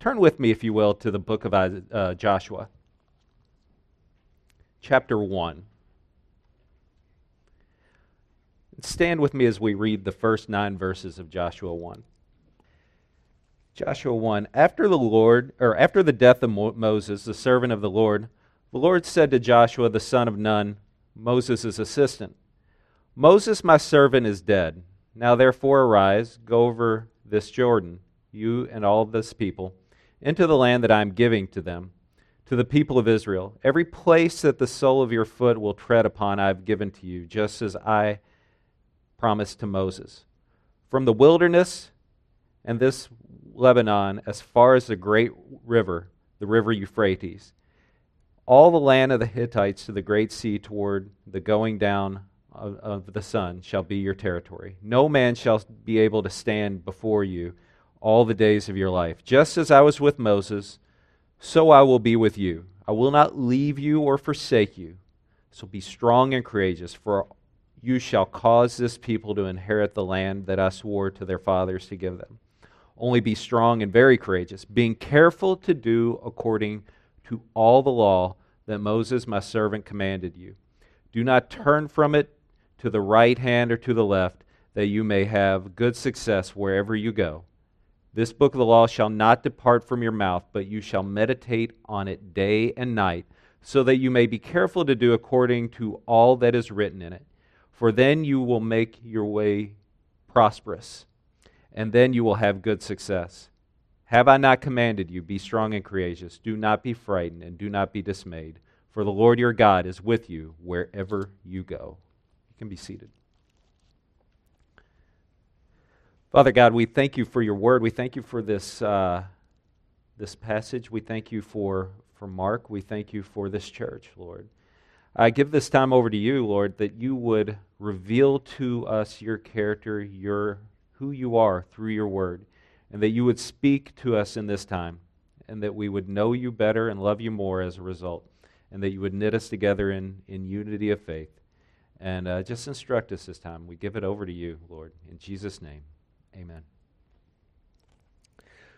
Turn with me, if you will, to the book of uh, Joshua, chapter 1. Stand with me as we read the first nine verses of Joshua 1. Joshua 1 After the Lord, or after the death of Mo- Moses, the servant of the Lord, the Lord said to Joshua, the son of Nun, Moses' assistant, Moses, my servant, is dead. Now therefore arise, go over this Jordan, you and all this people into the land that I am giving to them, to the people of Israel. Every place that the sole of your foot will tread upon, I have given to you, just as I promised to Moses. From the wilderness and this Lebanon, as far as the great river, the river Euphrates, all the land of the Hittites to the great sea toward the going down of, of the sun shall be your territory. No man shall be able to stand before you all the days of your life. Just as I was with Moses, so I will be with you. I will not leave you or forsake you. So be strong and courageous, for you shall cause this people to inherit the land that I swore to their fathers to give them. Only be strong and very courageous, being careful to do according to all the law that Moses, my servant, commanded you. Do not turn from it to the right hand or to the left, that you may have good success wherever you go. This book of the law shall not depart from your mouth, but you shall meditate on it day and night, so that you may be careful to do according to all that is written in it. For then you will make your way prosperous, and then you will have good success. Have I not commanded you, be strong and courageous? Do not be frightened, and do not be dismayed, for the Lord your God is with you wherever you go. You can be seated. Father God, we thank you for your word. We thank you for this, uh, this passage. We thank you for, for Mark. We thank you for this church, Lord. I give this time over to you, Lord, that you would reveal to us your character, your, who you are through your word, and that you would speak to us in this time, and that we would know you better and love you more as a result, and that you would knit us together in, in unity of faith. And uh, just instruct us this time. We give it over to you, Lord, in Jesus' name. Amen.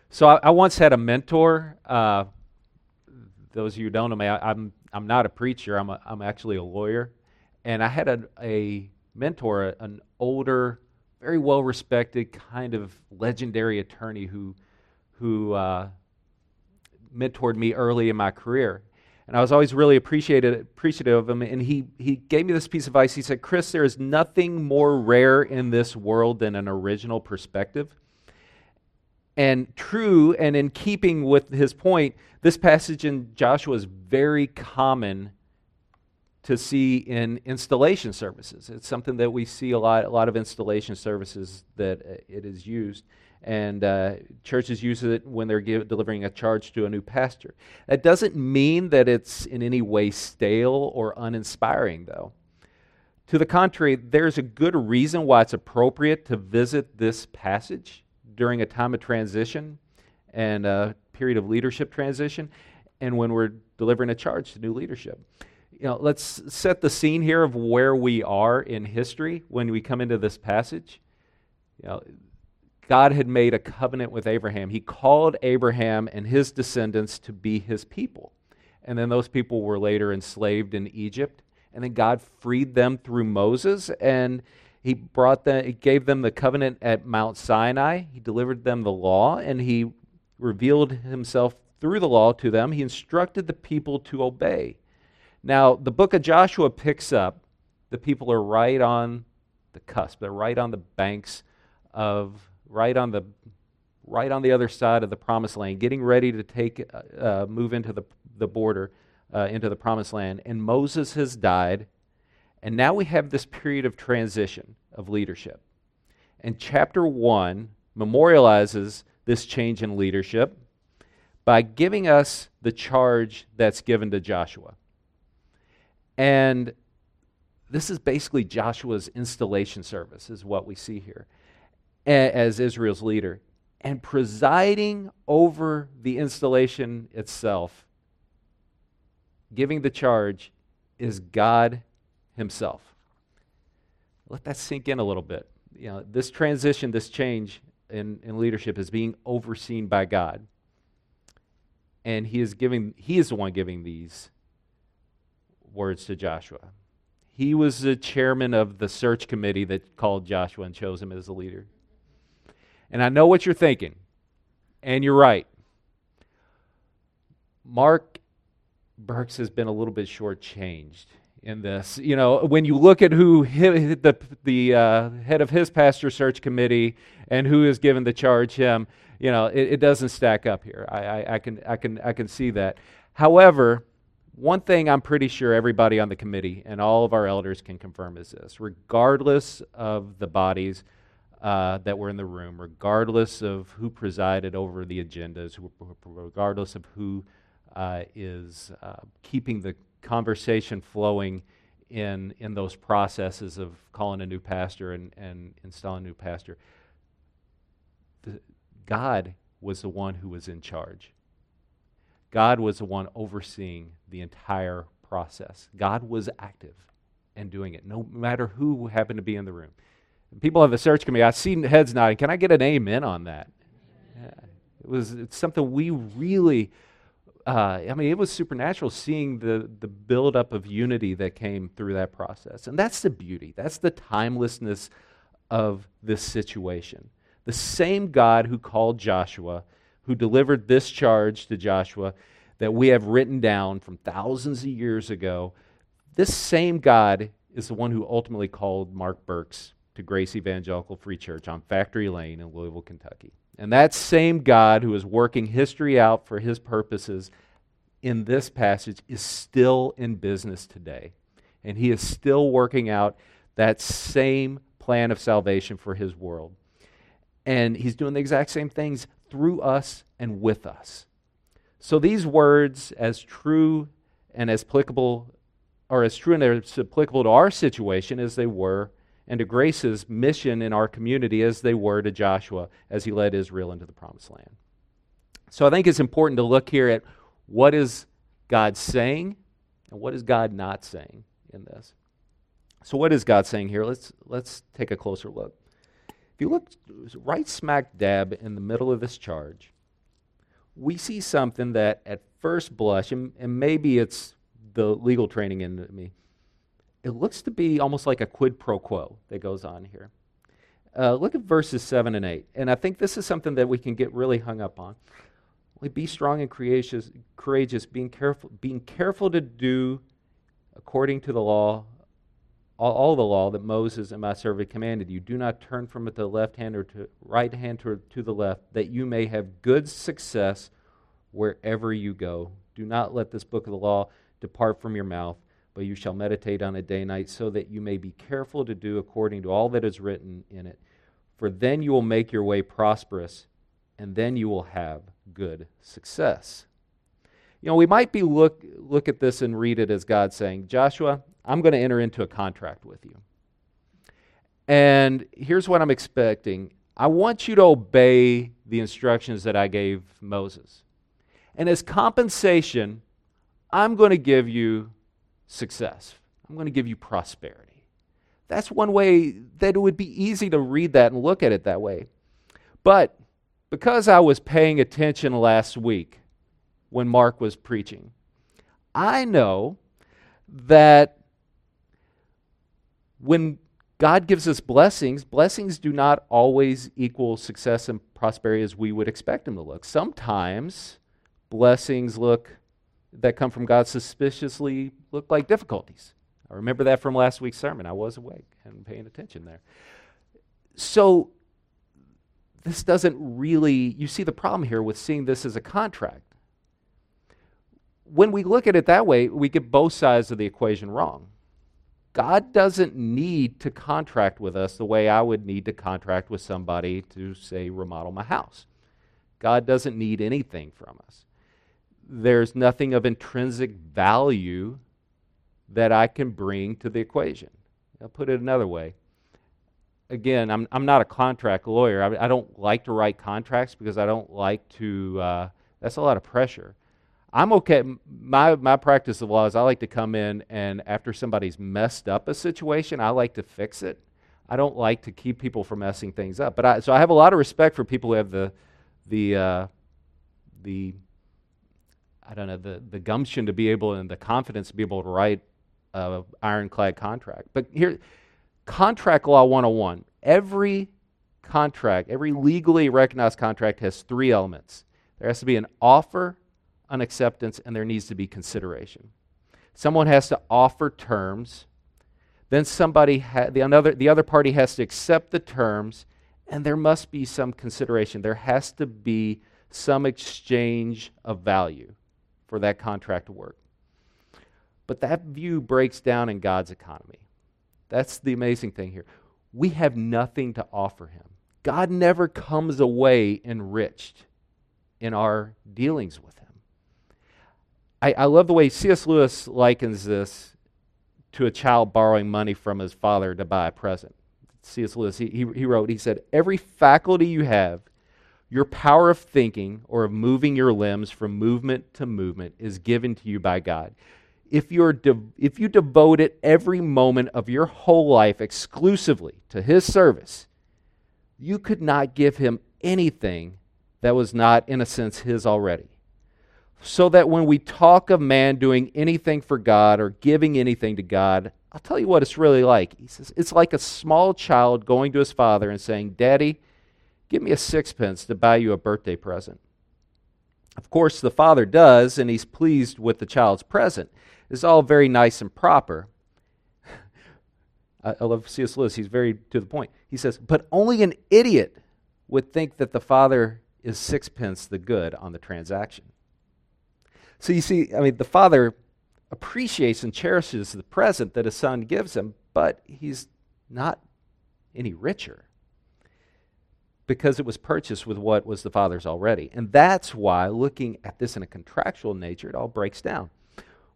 So I, I once had a mentor. Uh, those of you who don't know me, I, am I'm, I'm not a preacher. I'm a, I'm actually a lawyer, and I had a, a mentor, an older, very well respected, kind of legendary attorney who who uh, mentored me early in my career. And I was always really appreciated, appreciative of him. And he, he gave me this piece of advice. He said, Chris, there is nothing more rare in this world than an original perspective. And true, and in keeping with his point, this passage in Joshua is very common to see in installation services. It's something that we see a lot, a lot of installation services that uh, it is used and uh, churches use it when they're give, delivering a charge to a new pastor. That doesn't mean that it's in any way stale or uninspiring, though. To the contrary, there's a good reason why it's appropriate to visit this passage during a time of transition and a period of leadership transition, and when we're delivering a charge to new leadership. You know, let's set the scene here of where we are in history when we come into this passage. You know, God had made a covenant with Abraham. He called Abraham and his descendants to be his people. And then those people were later enslaved in Egypt. And then God freed them through Moses and he brought them he gave them the covenant at Mount Sinai. He delivered them the law and he revealed himself through the law to them. He instructed the people to obey. Now, the book of Joshua picks up the people are right on the cusp. They're right on the banks of right on the right on the other side of the promised land, getting ready to take uh, uh, move into the the border uh, into the promised land. And Moses has died, and now we have this period of transition of leadership. And chapter one memorializes this change in leadership by giving us the charge that's given to Joshua. And this is basically Joshua's installation service, is what we see here as Israel's leader. And presiding over the installation itself, giving the charge, is God Himself. Let that sink in a little bit. You know, this transition, this change in, in leadership is being overseen by God. and he is giving he is the one giving these words to Joshua. He was the chairman of the search committee that called Joshua and chose him as the leader. And I know what you're thinking, and you're right. Mark Burks has been a little bit shortchanged in this. You know, when you look at who hit the the uh, head of his pastor search committee and who is given the charge him, you know, it, it doesn't stack up here. I, I, I, can I can I can see that. However, one thing I'm pretty sure everybody on the committee and all of our elders can confirm is this: regardless of the bodies. Uh, that were in the room, regardless of who presided over the agendas, regardless of who uh, is uh, keeping the conversation flowing in, in those processes of calling a new pastor and, and installing a new pastor. The, God was the one who was in charge. God was the one overseeing the entire process. God was active and doing it, no matter who happened to be in the room. People on the search committee, I've seen heads nodding. Can I get an amen on that? Yeah. It was it's something we really uh, I mean, it was supernatural seeing the, the buildup of unity that came through that process. And that's the beauty, that's the timelessness of this situation. The same God who called Joshua, who delivered this charge to Joshua that we have written down from thousands of years ago, this same God is the one who ultimately called Mark Burks to Grace Evangelical Free Church on Factory Lane in Louisville, Kentucky. And that same God who is working history out for his purposes in this passage is still in business today. And he is still working out that same plan of salvation for his world. And he's doing the exact same things through us and with us. So these words, as true and as applicable, or as true and as applicable to our situation as they were and to Grace's mission in our community as they were to Joshua as he led Israel into the promised land. So I think it's important to look here at what is God saying and what is God not saying in this. So what is God saying here? Let's let's take a closer look. If you look right smack dab in the middle of this charge, we see something that at first blush, and, and maybe it's the legal training in me, it looks to be almost like a quid pro quo that goes on here. Uh, look at verses 7 and 8. And I think this is something that we can get really hung up on. be strong and courageous, courageous, being careful, being careful to do according to the law, all, all, the law that Moses and my servant commanded you. Do not turn from it to the left hand or to right hand to, to the left, that you may have good success wherever you go. Do not let this book of the law depart from your mouth but you shall meditate on it day and night, so that you may be careful to do according to all that is written in it. For then you will make your way prosperous, and then you will have good success. You know, we might be look look at this and read it as God saying, Joshua, I'm going to enter into a contract with you. And here's what I'm expecting. I want you to obey the instructions that I gave Moses. And as compensation, I'm going to give you success. I'm going to give you prosperity. That's one way that it would be easy to read that and look at it that way. But because I was paying attention last week when Mark was preaching, I know that when God gives us blessings, blessings do not always equal success and prosperity as we would expect them to look. Sometimes blessings look that come from God suspiciously look like difficulties. I remember that from last week's sermon. I was awake and paying attention there. So, this doesn't really, you see the problem here with seeing this as a contract. When we look at it that way, we get both sides of the equation wrong. God doesn't need to contract with us the way I would need to contract with somebody to, say, remodel my house. God doesn't need anything from us there's nothing of intrinsic value that I can bring to the equation. I'll put it another way. Again, I'm, I'm not a contract lawyer. I, I don't like to write contracts because I don't like to, uh, that's a lot of pressure. I'm okay. My, my practice of law is I like to come in and after somebody's messed up a situation, I like to fix it. I don't like to keep people from messing things up. But I, so I have a lot of respect for people who have the, the, uh, the I don't know, the, the gumption to be able and the confidence to be able to write a ironclad contract. But here, contract law 101. Every contract, every legally recognized contract has three elements. There has to be an offer, an acceptance, and there needs to be consideration. Someone has to offer terms. Then somebody, ha- the, another, the other party has to accept the terms, and there must be some consideration. There has to be some exchange of value for that contract to work. But that view breaks down in God's economy. That's the amazing thing here. We have nothing to offer him. God never comes away enriched in our dealings with him. I, I love the way C.S. Lewis likens this to a child borrowing money from his father to buy a present. C.S. Lewis, he, he, he wrote, he said, Every faculty you have, your power of thinking or of moving your limbs from movement to movement is given to you by God. If, you're de- if you devoted every moment of your whole life exclusively to His service, you could not give Him anything that was not, in a sense, His already so that when we talk of man doing anything for God or giving anything to God, I'll tell you what it's really like. He says it's like a small child going to his father and saying, Daddy, give me a sixpence to buy you a birthday present. Of course, the father does, and he's pleased with the child's present. It's all very nice and proper. I, love C.S. Lewis. He's very to the point. He says, But only an idiot would think that the father is sixpence the good on the transaction. So you see, I mean, the father appreciates and cherishes the present that his son gives him, but he's not any richer because it was purchased with what was the father's already. And that's why, looking at this in a contractual nature, it all breaks down.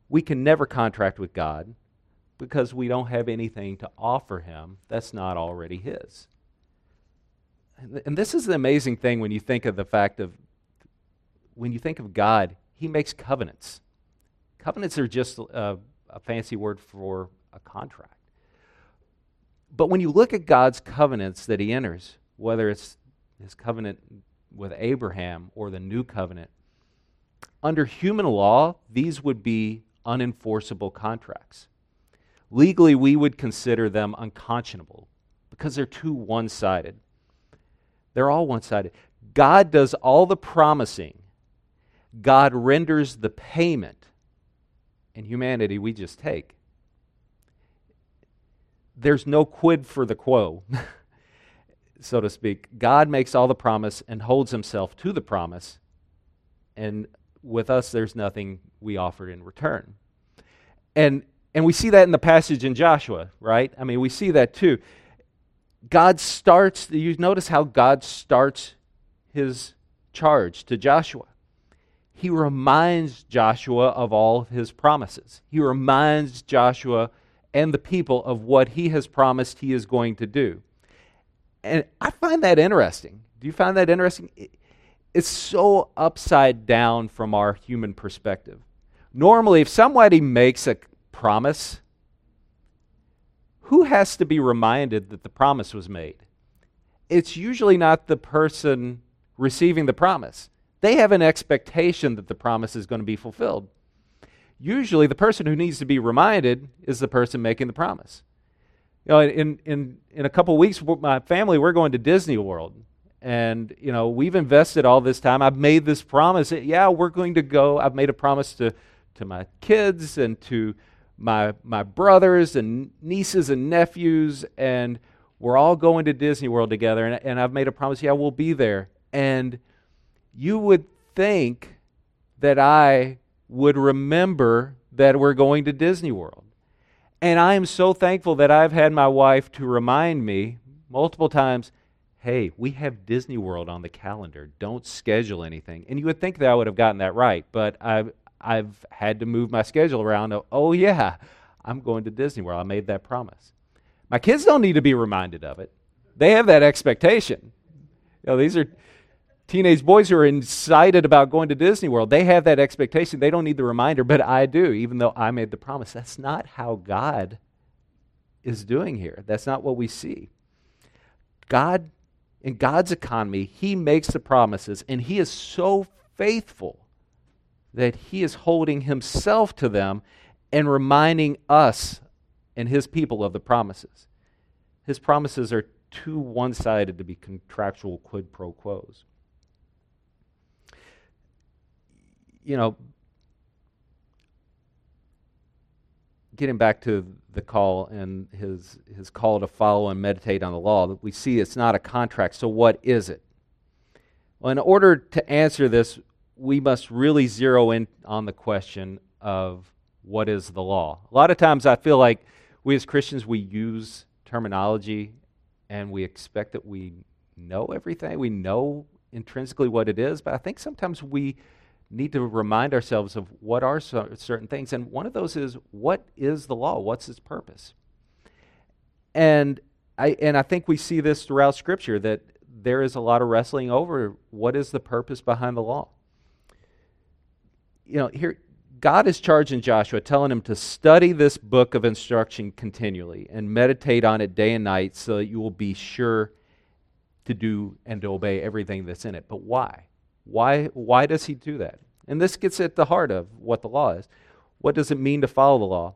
We can never contract with God because we don't have anything to offer him that's not already his. And this is the amazing thing when you think of the fact of when you think of God, he makes covenants. Covenants are just a, a fancy word for a contract. But when you look at God's covenants that he enters, whether it's his covenant with Abraham or the new covenant, under human law, these would be unenforceable contracts. Legally, we would consider them unconscionable because they're too one sided. They're all one sided. God does all the promising God renders the payment, and humanity we just take. There's no quid for the quo, so to speak. God makes all the promise and holds himself to the promise, and with us, there's nothing we offer in return. And, and we see that in the passage in Joshua, right? I mean, we see that too. God starts, you notice how God starts his charge to Joshua he reminds Joshua of all of his promises. He reminds Joshua and the people of what he has promised he is going to do. And I find that interesting. Do you find that interesting? It's so upside down from our human perspective. Normally, if somebody makes a promise, who has to be reminded that the promise was made? It's usually not the person receiving the promise they have an expectation that the promise is going to be fulfilled. Usually, the person who needs to be reminded is the person making the promise. You know, in, in, in a couple weeks, my family, we're going to Disney World. And, you know, we've invested all this time. I've made this promise. That, Yeah, we're going to go. I've made a promise to, to my kids and to my, my brothers and nieces and nephews. And we're all going to Disney World together. And, and I've made a promise. Yeah, we'll be there. And you would think that I would remember that we're going to Disney World. And I am so thankful that I've had my wife to remind me multiple times hey, we have Disney World on the calendar. Don't schedule anything. And you would think that I would have gotten that right, but I've, I've had to move my schedule around. Oh, yeah, I'm going to Disney World. I made that promise. My kids don't need to be reminded of it, they have that expectation. You know, these are teenage boys who are excited about going to Disney World, they have that expectation. They don't need the reminder, but I do, even though I made the promise. That's not how God is doing here. That's not what we see. God, in God's economy, He makes the promises, and He is so faithful that he is holding himself to them and reminding us and his people of the promises. His promises are too one sided to be contractual quid pro quos. You know, getting back to the call and his, his call to follow and meditate on the law, that we see it's not a contract. So, what is it? Well, in order to answer this, we must really zero in on the question of what is the law. A lot of times I feel like we as Christians, we use terminology and we expect that we know everything. We know intrinsically what it is, but I think sometimes we need to remind ourselves of what are certain things. And one of those is what is the law? What's its purpose? And I, and I think we see this throughout Scripture that there is a lot of wrestling over what is the purpose behind the law. You know, here God is charging Joshua, telling him to study this book of instruction continually and meditate on it day and night so that you will be sure to do and to obey everything that's in it. But why? Why, why does he do that? And this gets at the heart of what the law is. What does it mean to follow the law?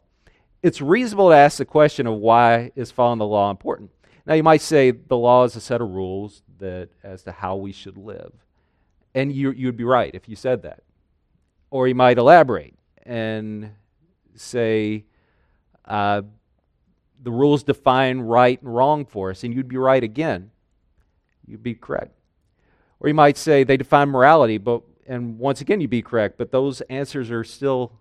It's reasonable to ask the question of why is following the law important. Now you might say the law is a set of rules that as to how we should live. And you, you'd be right if you said that. Or you might elaborate and say uh, the rules define right and wrong for us, and you'd be right again. You'd be correct. Or you might say they define morality, but and once again you'd be correct, but those answers are still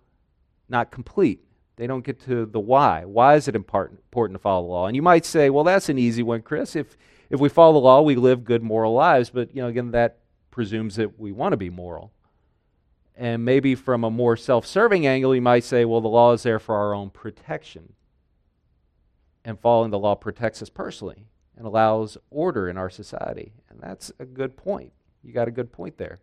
not complete. They don't get to the why. Why is it important, important to follow the law? And you might say, well, that's an easy one, Chris. If if we follow the law, we live good moral lives. But you know, again, that presumes that we want to be moral. And maybe from a more self-serving angle, you might say, well, the law is there for our own protection. And following the law protects us personally and allows order in our society. And that's a good point. You got a good point there.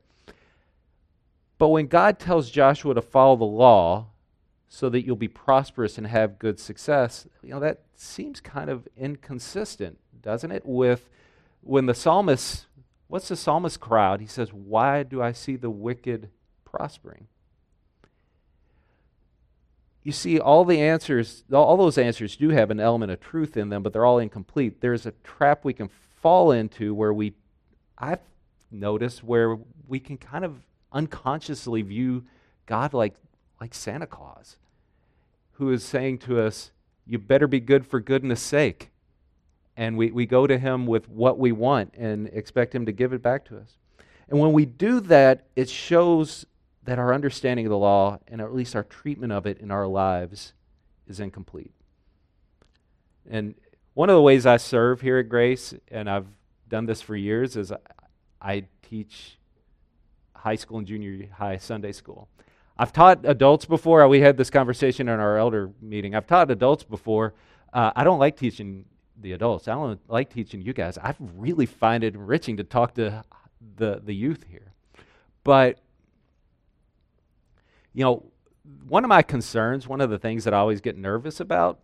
But when God tells Joshua to follow the law so that you'll be prosperous and have good success, you know, that seems kind of inconsistent, doesn't it? With when the psalmist, what's the psalmist crowd? He says, Why do I see the wicked prospering? you see, all the answers, all those answers do have an element of truth in them, but they're all incomplete. There's a trap we can fall into where we, I've noticed, where we can kind of unconsciously view God like, like Santa Claus, who is saying to us, You better be good for goodness sake. And we, we go to Him with what we want and expect Him to give it back to us. And when we do that, it shows that our understanding of the law, and at least our treatment of it in our lives, is incomplete. And one of the ways I serve here at Grace, and I've done this for years, is I teach high school and junior high Sunday school. I've taught adults before. We had this conversation in our elder meeting. I've taught adults before. Uh, I don't like teaching the adults. I don't like teaching you guys. I really find it enriching to talk to the, the youth here. But you know, one of my concerns, one of the things that I always get nervous about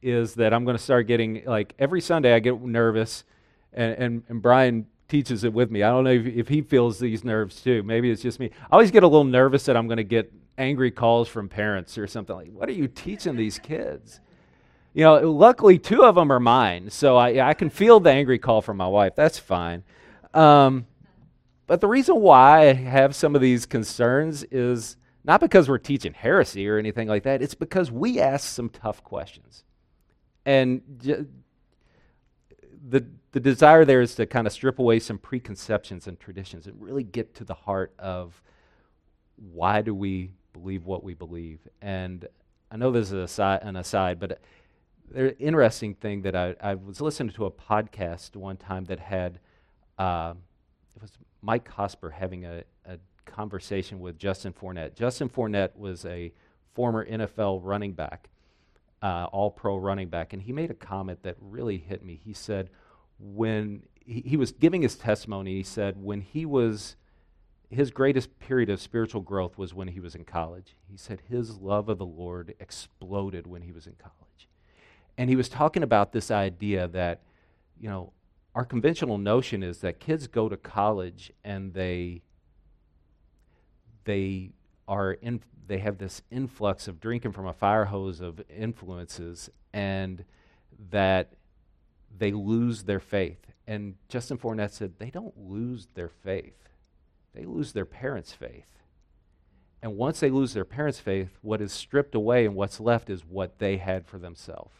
is that I'm going to start getting, like, every Sunday I get nervous, and, and, and Brian teaches it with me. I don't know if, if he feels these nerves too. Maybe it's just me. I always get a little nervous that I'm going to get angry calls from parents or something like, what are you teaching these kids? You know, luckily two of them are mine, so I, I can feel the angry call from my wife. That's fine. Um, but the reason why I have some of these concerns is not because we're teaching heresy or anything like that, it's because we ask some tough questions. And the, the desire there is to kind of strip away some preconceptions and traditions and really get to the heart of why do we believe what we believe. And I know this is an aside, but the interesting thing that I, I, was listening to a podcast one time that had uh, it was Mike Hosper having a, a conversation with Justin Fournette. Justin Fournette was a former NFL running back, uh, all pro running back, and he made a comment that really hit me. He said, when he, he was giving his testimony, he said, when he was, his greatest period of spiritual growth was when he was in college. He said his love of the Lord exploded when he was in college. And he was talking about this idea that, you know, our conventional notion is that kids go to college and they they are in, they have this influx of drinking from a fire hose of influences and that they lose their faith. And Justin Fournette said they don't lose their faith, they lose their parents' faith. And once they lose their parents' faith, what is stripped away and what's left is what they had for themselves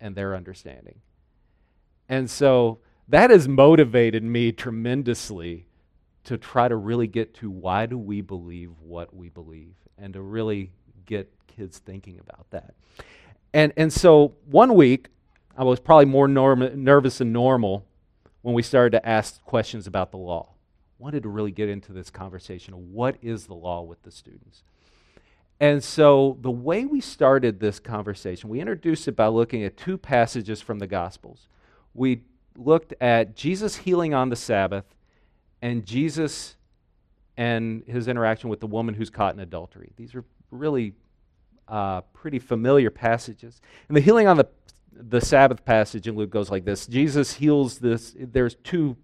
and their understanding. And so that has motivated me tremendously to try to really get to why do we believe what we believe and to really get kids thinking about that. And, and so one week, I was probably more norm- nervous than normal when we started to ask questions about the law. Wanted to really get into this conversation of what is the law with the students. And so the way we started this conversation, we introduced it by looking at two passages from the Gospels. We looked at Jesus healing on the Sabbath and Jesus and his interaction with the woman who's caught in adultery. These are really uh, pretty familiar passages. And the healing on the, the Sabbath passage in Luke goes like this Jesus heals this, there's two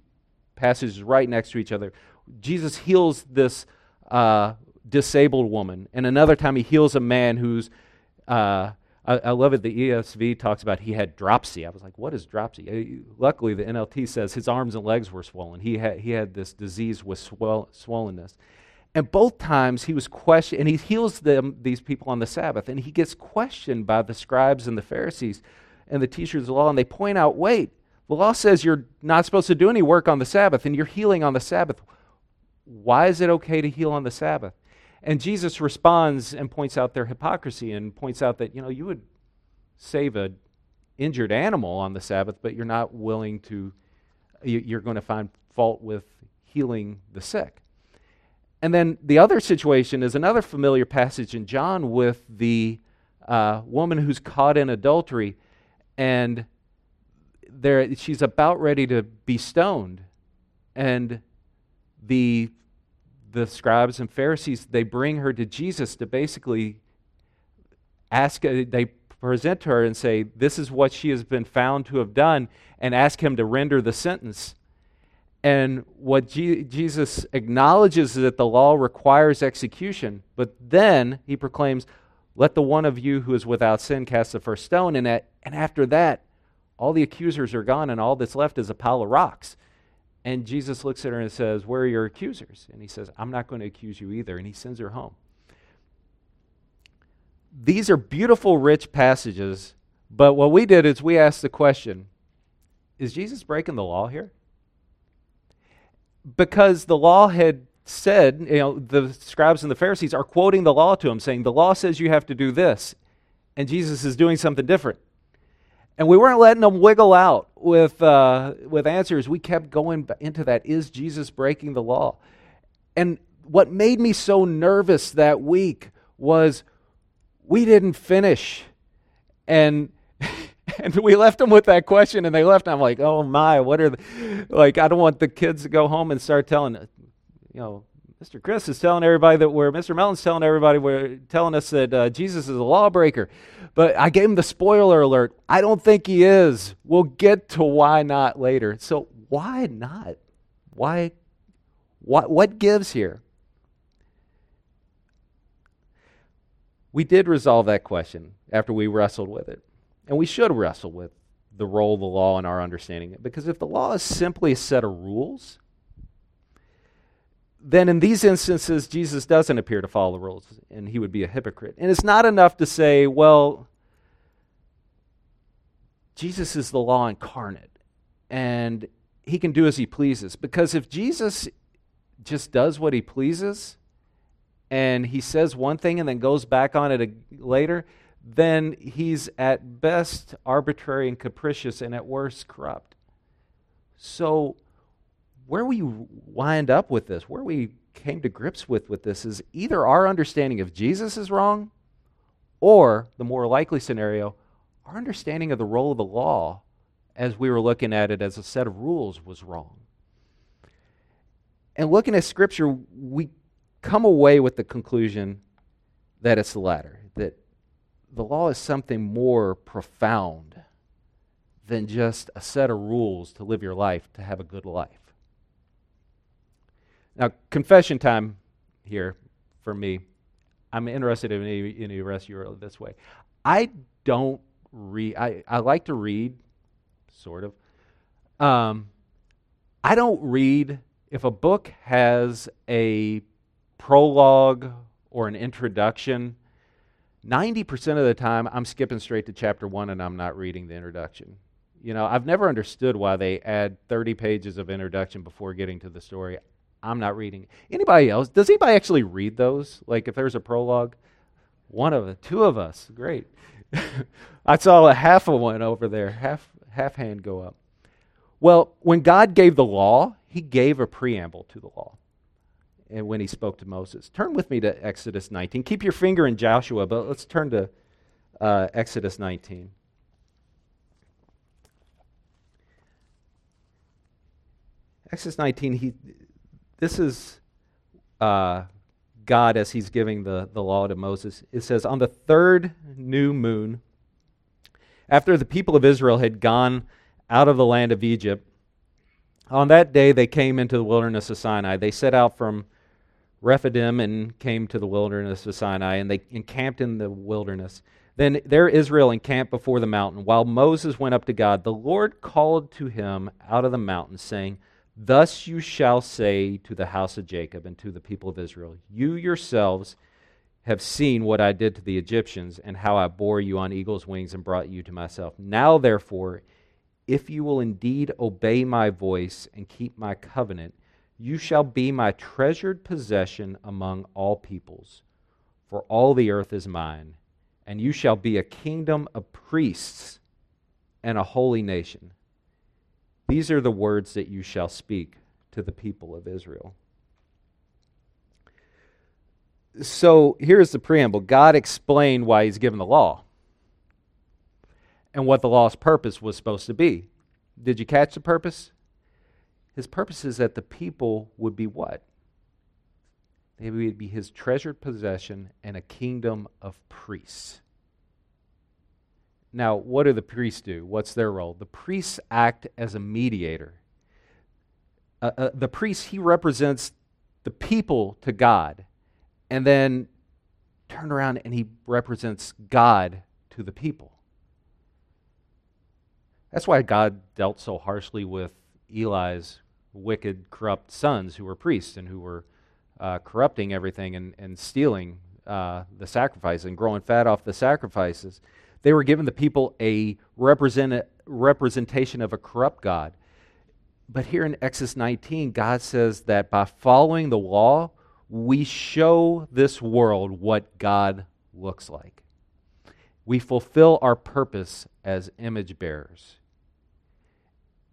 passages right next to each other. Jesus heals this uh, disabled woman, and another time he heals a man who's uh, I, love it. The ESV talks about he had dropsy. I was like, what is dropsy? Uh, luckily, the NLT says his arms and legs were swollen. He had, he had this disease with swell, swollenness. And both times he was questioned, and he heals them, these people on the Sabbath, and he gets questioned by the scribes and the Pharisees and the teachers of the law, and they point out, wait, the law says you're not supposed to do any work on the Sabbath, and you're healing on the Sabbath. Why is it okay to heal on the Sabbath? And Jesus responds and points out their hypocrisy and points out that, you know, you would save an injured animal on the Sabbath, but you're not willing to, you're going to find fault with healing the sick. And then the other situation is another familiar passage in John with the uh, woman who's caught in adultery, and there she's about ready to be stoned, and the the scribes and Pharisees, they bring her to Jesus to basically ask, uh, they present her and say, This is what she has been found to have done, and ask him to render the sentence. And what G- Jesus acknowledges is that the law requires execution, but then he proclaims, Let the one of you who is without sin cast the first stone. And, at, and after that, all the accusers are gone, and all that's left is a pile of rocks. And Jesus looks at her and says, Where are your accusers? And he says, I'm not going to accuse you either. And he sends her home. These are beautiful, rich passages, but what we did is we asked the question Is Jesus breaking the law here? Because the law had said, you know, the scribes and the Pharisees are quoting the law to him, saying, The law says you have to do this. And Jesus is doing something different. And we weren't letting them wiggle out with, uh, with answers. We kept going into that. Is Jesus breaking the law? And what made me so nervous that week was we didn't finish. And and we left them with that question and they left and i'm like oh my what are the, like i don't want the kids to go home and start telling you know Mr. Chris is telling everybody that we're, Mr. Melton's telling everybody, we're telling us that uh, Jesus is a lawbreaker. But I gave him the spoiler alert. I don't think he is. We'll get to why not later. So, why not? Why? What, what gives here? We did resolve that question after we wrestled with it. And we should wrestle with the role of the law in our understanding it. Because if the law is simply a set of rules, then in these instances, Jesus doesn't appear to follow the rules, and he would be a hypocrite. And it's not enough to say, well, Jesus is the law incarnate, and he can do as he pleases. Because if Jesus just does what he pleases, and he says one thing and then goes back on it later, then he's at best arbitrary and capricious, and at worst corrupt. So, where we wind up with this, where we came to grips with with this is either our understanding of Jesus is wrong or the more likely scenario, our understanding of the role of the law as we were looking at it as a set of rules was wrong. And looking at scripture, we come away with the conclusion that it's the latter, that the law is something more profound than just a set of rules to live your life, to have a good life. Now, confession time here for me. I'm interested in any, any rest you are this way. I don't read. I, I like to read, sort of. Um, I don't read if a book has a prologue or an introduction. 90% of the time, I'm skipping straight to chapter one and I'm not reading the introduction. You know, I've never understood why they add 30 pages of introduction before getting to the story. I'm not reading. Anybody else? Does anybody actually read those? Like if there's a prologue? One of the two of us. Great. I saw a half of one over there, half half hand go up. Well, when God gave the law, he gave a preamble to the law. And when he spoke to Moses. Turn with me to Exodus 19. Keep your finger in Joshua, but let's turn to uh, Exodus 19. Exodus 19, he, this is uh, God as he's giving the, the law to Moses. It says, On the third new moon, after the people of Israel had gone out of the land of Egypt, on that day they came into the wilderness of Sinai. They set out from Rephidim and came to the wilderness of Sinai, and they encamped in the wilderness. Then there Israel encamped before the mountain. While Moses went up to God, the Lord called to him out of the mountain, saying, Thus you shall say to the house of Jacob and to the people of Israel, You yourselves have seen what I did to the Egyptians, and how I bore you on eagle's wings and brought you to myself. Now, therefore, if you will indeed obey my voice and keep my covenant, you shall be my treasured possession among all peoples, for all the earth is mine, and you shall be a kingdom of priests and a holy nation. These are the words that you shall speak to the people of Israel. So here's the preamble God explained why he's given the law and what the law's purpose was supposed to be. Did you catch the purpose? His purpose is that the people would be what? They would be his treasured possession and a kingdom of priests. Now, what do the priests do? What's their role? The priests act as a mediator. Uh, uh, the priest, he represents the people to God, and then turn around and he represents God to the people. That's why God dealt so harshly with Eli's wicked, corrupt sons who were priests and who were uh, corrupting everything and, and stealing uh, the sacrifice and growing fat off the sacrifices. They were given the people a represent, representation of a corrupt God. But here in Exodus 19, God says that by following the law, we show this world what God looks like. We fulfill our purpose as image bearers.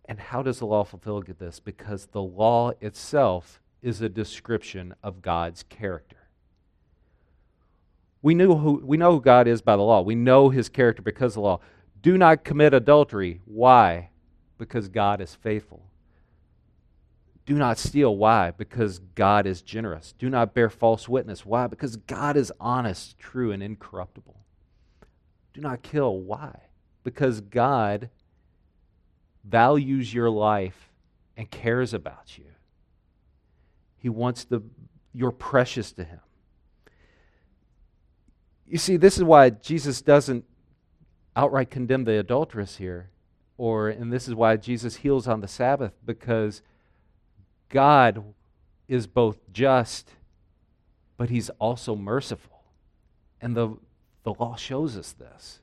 And how does the law fulfill this? Because the law itself is a description of God's character. We, knew who, we know who God is by the law. We know his character because of the law. Do not commit adultery. Why? Because God is faithful. Do not steal. Why? Because God is generous. Do not bear false witness. Why? Because God is honest, true, and incorruptible. Do not kill. Why? Because God values your life and cares about you. He wants the, you're precious to Him. You see, this is why Jesus doesn't outright condemn the adulteress here, or and this is why Jesus heals on the Sabbath because God is both just, but He's also merciful, and the the law shows us this.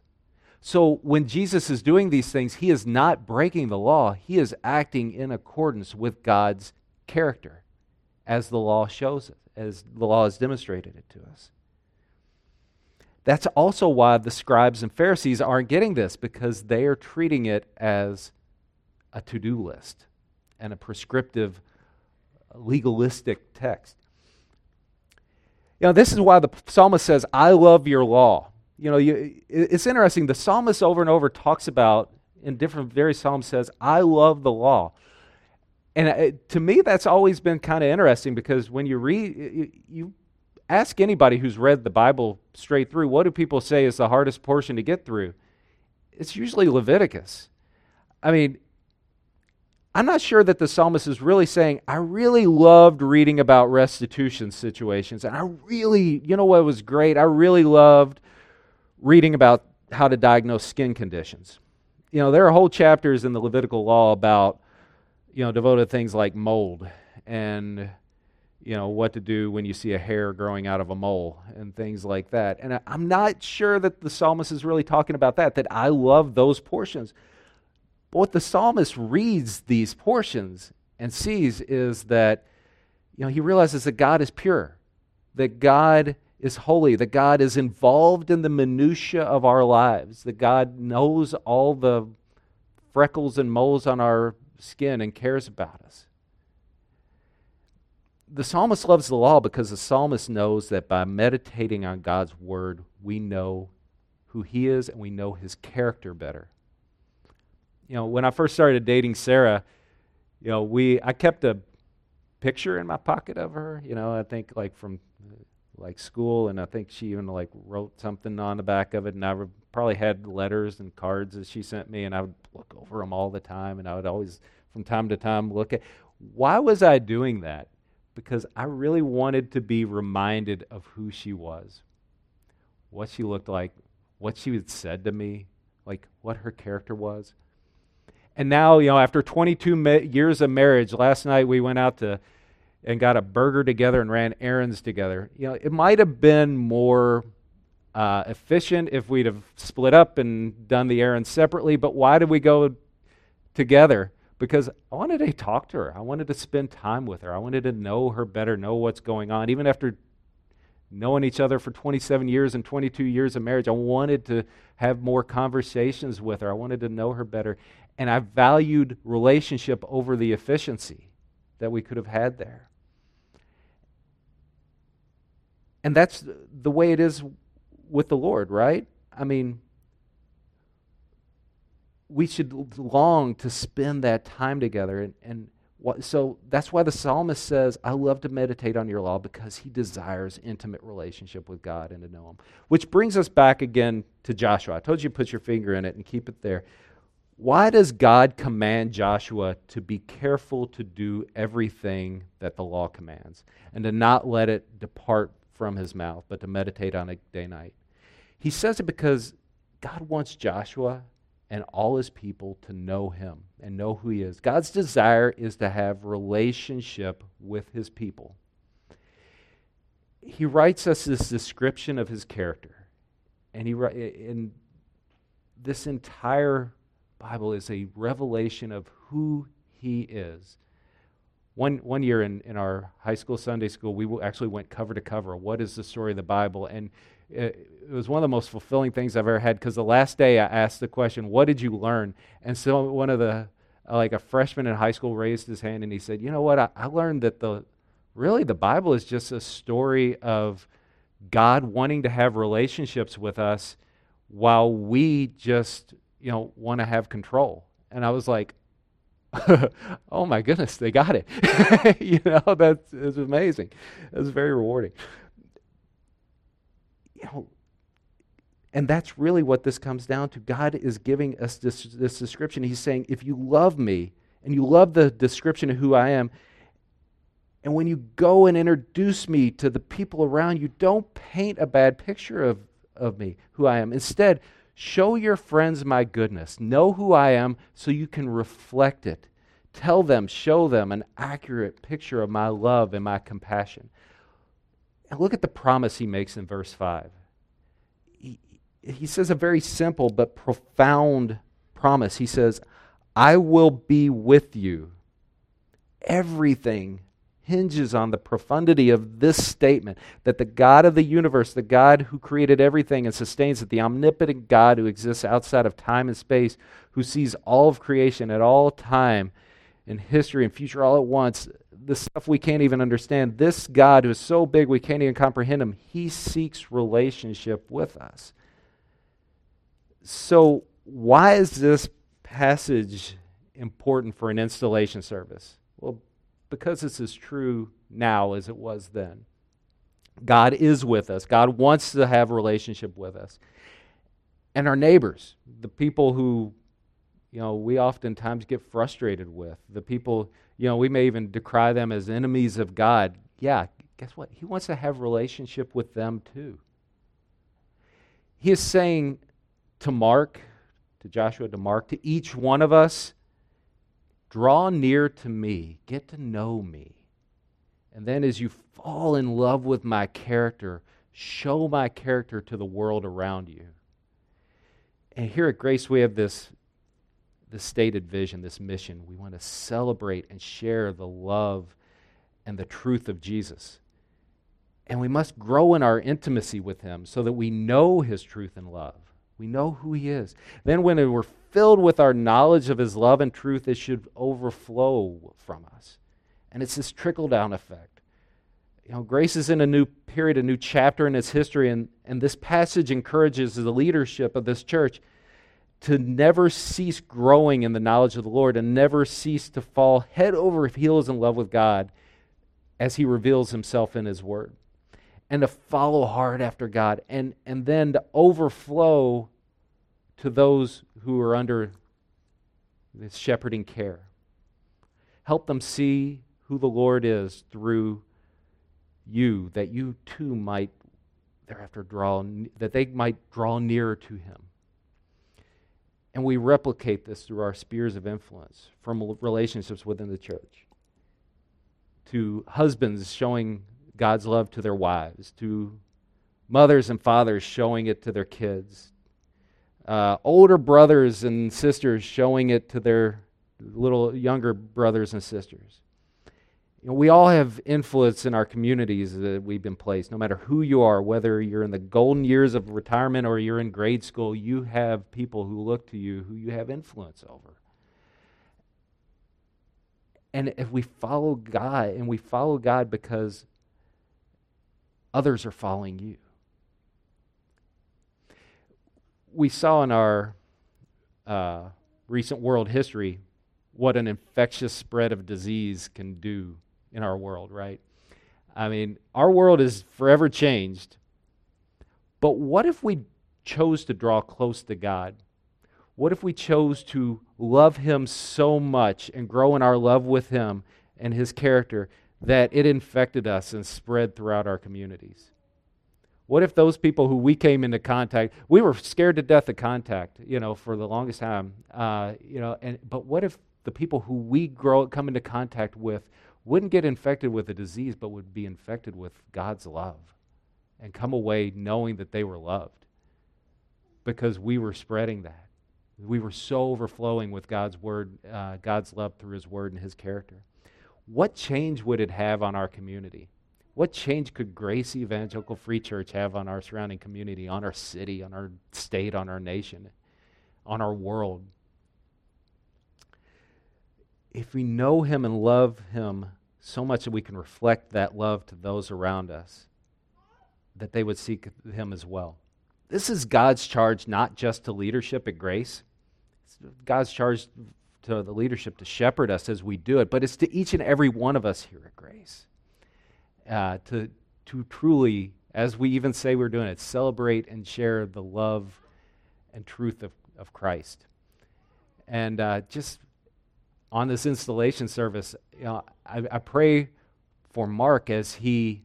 So when Jesus is doing these things, he is not breaking the law. He is acting in accordance with God's character, as the law shows it, as the law has demonstrated it to us. That's also why the scribes and Pharisees aren't getting this because they are treating it as a to do list and a prescriptive, legalistic text. You know, this is why the psalmist says, I love your law. You know, you, it's interesting. The psalmist over and over talks about, in different various psalms, says, I love the law. And it, to me, that's always been kind of interesting because when you read, you, you ask anybody who's read the Bible straight through, what do people say is the hardest portion to get through? It's usually Leviticus. I mean, I'm not sure that the psalmist is really saying, I really loved reading about restitution situations. And I really, you know what was great? I really loved reading about how to diagnose skin conditions. You know, there are whole chapters in the Levitical law about, you know, devoted things like mold and, you know, what to do when you see a hair growing out of a mole and things like that. And I'm not sure that the psalmist is really talking about that, that I love those portions. But what the psalmist reads these portions and sees is that you know he realizes that God is pure, that God is holy, that God is involved in the minutia of our lives, that God knows all the freckles and moles on our skin and cares about us. The psalmist loves the law because the psalmist knows that by meditating on God's word, we know who he is and we know his character better you know, when I first started dating Sarah, you know, we I kept a picture in my pocket of her. You know, I think like from like school, and I think she even like wrote something on the back of it, and I probably had letters and cards that she sent me, and I would look over them all the time, and I would always, from time to time, look at. Why was I doing that? Because I really wanted to be reminded of who she was, what she looked like, what she had said to me, like what her character was. And now, you know, after 22 ma- years of marriage, last night we went out to and got a burger together and ran errands together. You know, it might have been more uh, efficient if we'd have split up and done the errands separately, but why did we go together? Because I wanted to talk to her. I wanted to spend time with her. I wanted to know her better, know what's going on. Even after knowing each other for 27 years and 22 years of marriage, I wanted to have more conversations with her. I wanted to know her better. And I valued relationship over the efficiency that we could have had there. And that's the way it is with the Lord, right? I mean, we should long to spend that time together. And, and what, so that's why the psalmist says, I love to meditate on your law because he desires intimate relationship with God and to know him. Which brings us back again to Joshua. I told you to put your finger in it and keep it there. Why does God command Joshua to be careful to do everything that the law commands and to not let it depart from his mouth, but to meditate on it day and night? He says it because God wants Joshua and all his people to know him and know who he is. God's desire is to have relationship with his people. He writes us this description of his character. And he in this entire Bible is a revelation of who He is. One, one year in, in our high school Sunday school, we actually went cover to cover. What is the story of the Bible? And it, it was one of the most fulfilling things I've ever had because the last day I asked the question, What did you learn? And so one of the, like a freshman in high school, raised his hand and he said, You know what? I, I learned that the really the Bible is just a story of God wanting to have relationships with us while we just you know, want to have control. And I was like, oh my goodness, they got it. you know, that's it's amazing. It's very rewarding. You know, and that's really what this comes down to. God is giving us this, this description. He's saying, if you love me and you love the description of who I am, and when you go and introduce me to the people around you, don't paint a bad picture of, of me, who I am. Instead, Show your friends my goodness. Know who I am so you can reflect it. Tell them, show them an accurate picture of my love and my compassion. And look at the promise he makes in verse 5. He, he says a very simple but profound promise. He says, I will be with you. Everything hinges on the profundity of this statement that the God of the universe, the God who created everything and sustains it, the omnipotent God who exists outside of time and space, who sees all of creation at all time in history and future all at once, the stuff we can't even understand, this God who is so big we can't even comprehend him, he seeks relationship with us. So, why is this passage important for an installation service? Well, because this is true now as it was then. God is with us. God wants to have a relationship with us. And our neighbors, the people who you know, we oftentimes get frustrated with. The people, you know, we may even decry them as enemies of God. Yeah, guess what? He wants to have relationship with them too. He is saying to Mark, to Joshua, to Mark, to each one of us, draw near to me, get to know me. And then as you fall in love with my character, show my character to the world around you. And here at Grace, we have this, this stated vision, this mission. We want to celebrate and share the love and the truth of Jesus. And we must grow in our intimacy with Him so that we know His truth and love. We know who He is. Then, when we're filled with our knowledge of His love and truth, it should overflow from us. And it's this trickle down effect. You know, grace is in a new period, a new chapter in its history, and, and this passage encourages the leadership of this church to never cease growing in the knowledge of the Lord and never cease to fall head over heels in love with God as He reveals Himself in His Word and to follow hard after God, and, and then to overflow to those who are under this shepherding care. Help them see who the Lord is through you, that you too might thereafter draw, that they might draw nearer to Him. And we replicate this through our spheres of influence from relationships within the church to husbands showing God's love to their wives, to mothers and fathers showing it to their kids, uh, older brothers and sisters showing it to their little younger brothers and sisters. You know, we all have influence in our communities that we've been placed. No matter who you are, whether you're in the golden years of retirement or you're in grade school, you have people who look to you who you have influence over. And if we follow God, and we follow God because others are following you. We saw in our uh, recent world history what an infectious spread of disease can do in our world, right? I mean, our world is forever changed. But what if we chose to draw close to God? What if we chose to love Him so much and grow in our love with Him and His character that it infected us and spread throughout our communities? What if those people who we came into contact, we were scared to death of contact, you know, for the longest time, uh, you know, and but what if the people who we grow come into contact with wouldn't get infected with a disease, but would be infected with God's love and come away knowing that they were loved because we were spreading that. We were so overflowing with God's word, uh, God's love through His word and His character what change would it have on our community? What change could Grace Evangelical Free Church have on our surrounding community, on our city, on our state, on our nation, on our world? If we know Him and love Him so much that we can reflect that love to those around us, that they would seek Him as well. This is God's charge, not just to leadership at Grace. It's God's charge to the leadership to shepherd us as we do it, but it's to each and every one of us here at Grace uh, to, to truly, as we even say we're doing it, celebrate and share the love and truth of, of Christ. And uh, just on this installation service, you know, I, I pray for Mark as he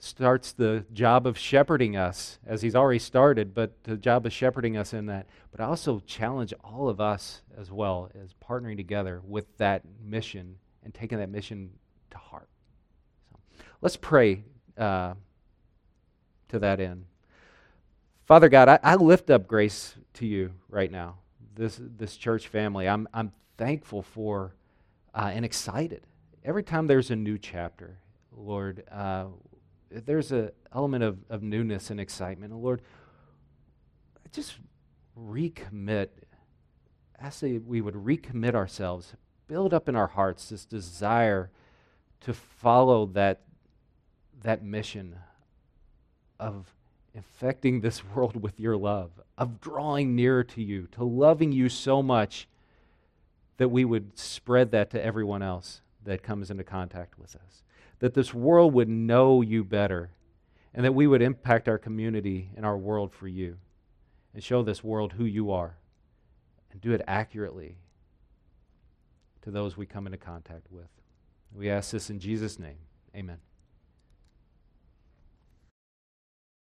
starts the job of shepherding us, as he's already started, but the job of shepherding us in that. But I also challenge all of us as well as partnering together with that mission and taking that mission to heart. So let's pray uh, to that end. Father God, I, I lift up grace to you right now, this, this church family. I'm, I'm thankful for uh, and excited every time there's a new chapter, Lord. Uh, there's an element of, of newness and excitement. And Lord, just recommit. I say we would recommit ourselves, build up in our hearts this desire to follow that, that mission of infecting this world with your love, of drawing nearer to you, to loving you so much that we would spread that to everyone else that comes into contact with us that this world would know you better and that we would impact our community and our world for you and show this world who you are and do it accurately to those we come into contact with. We ask this in Jesus' name. Amen.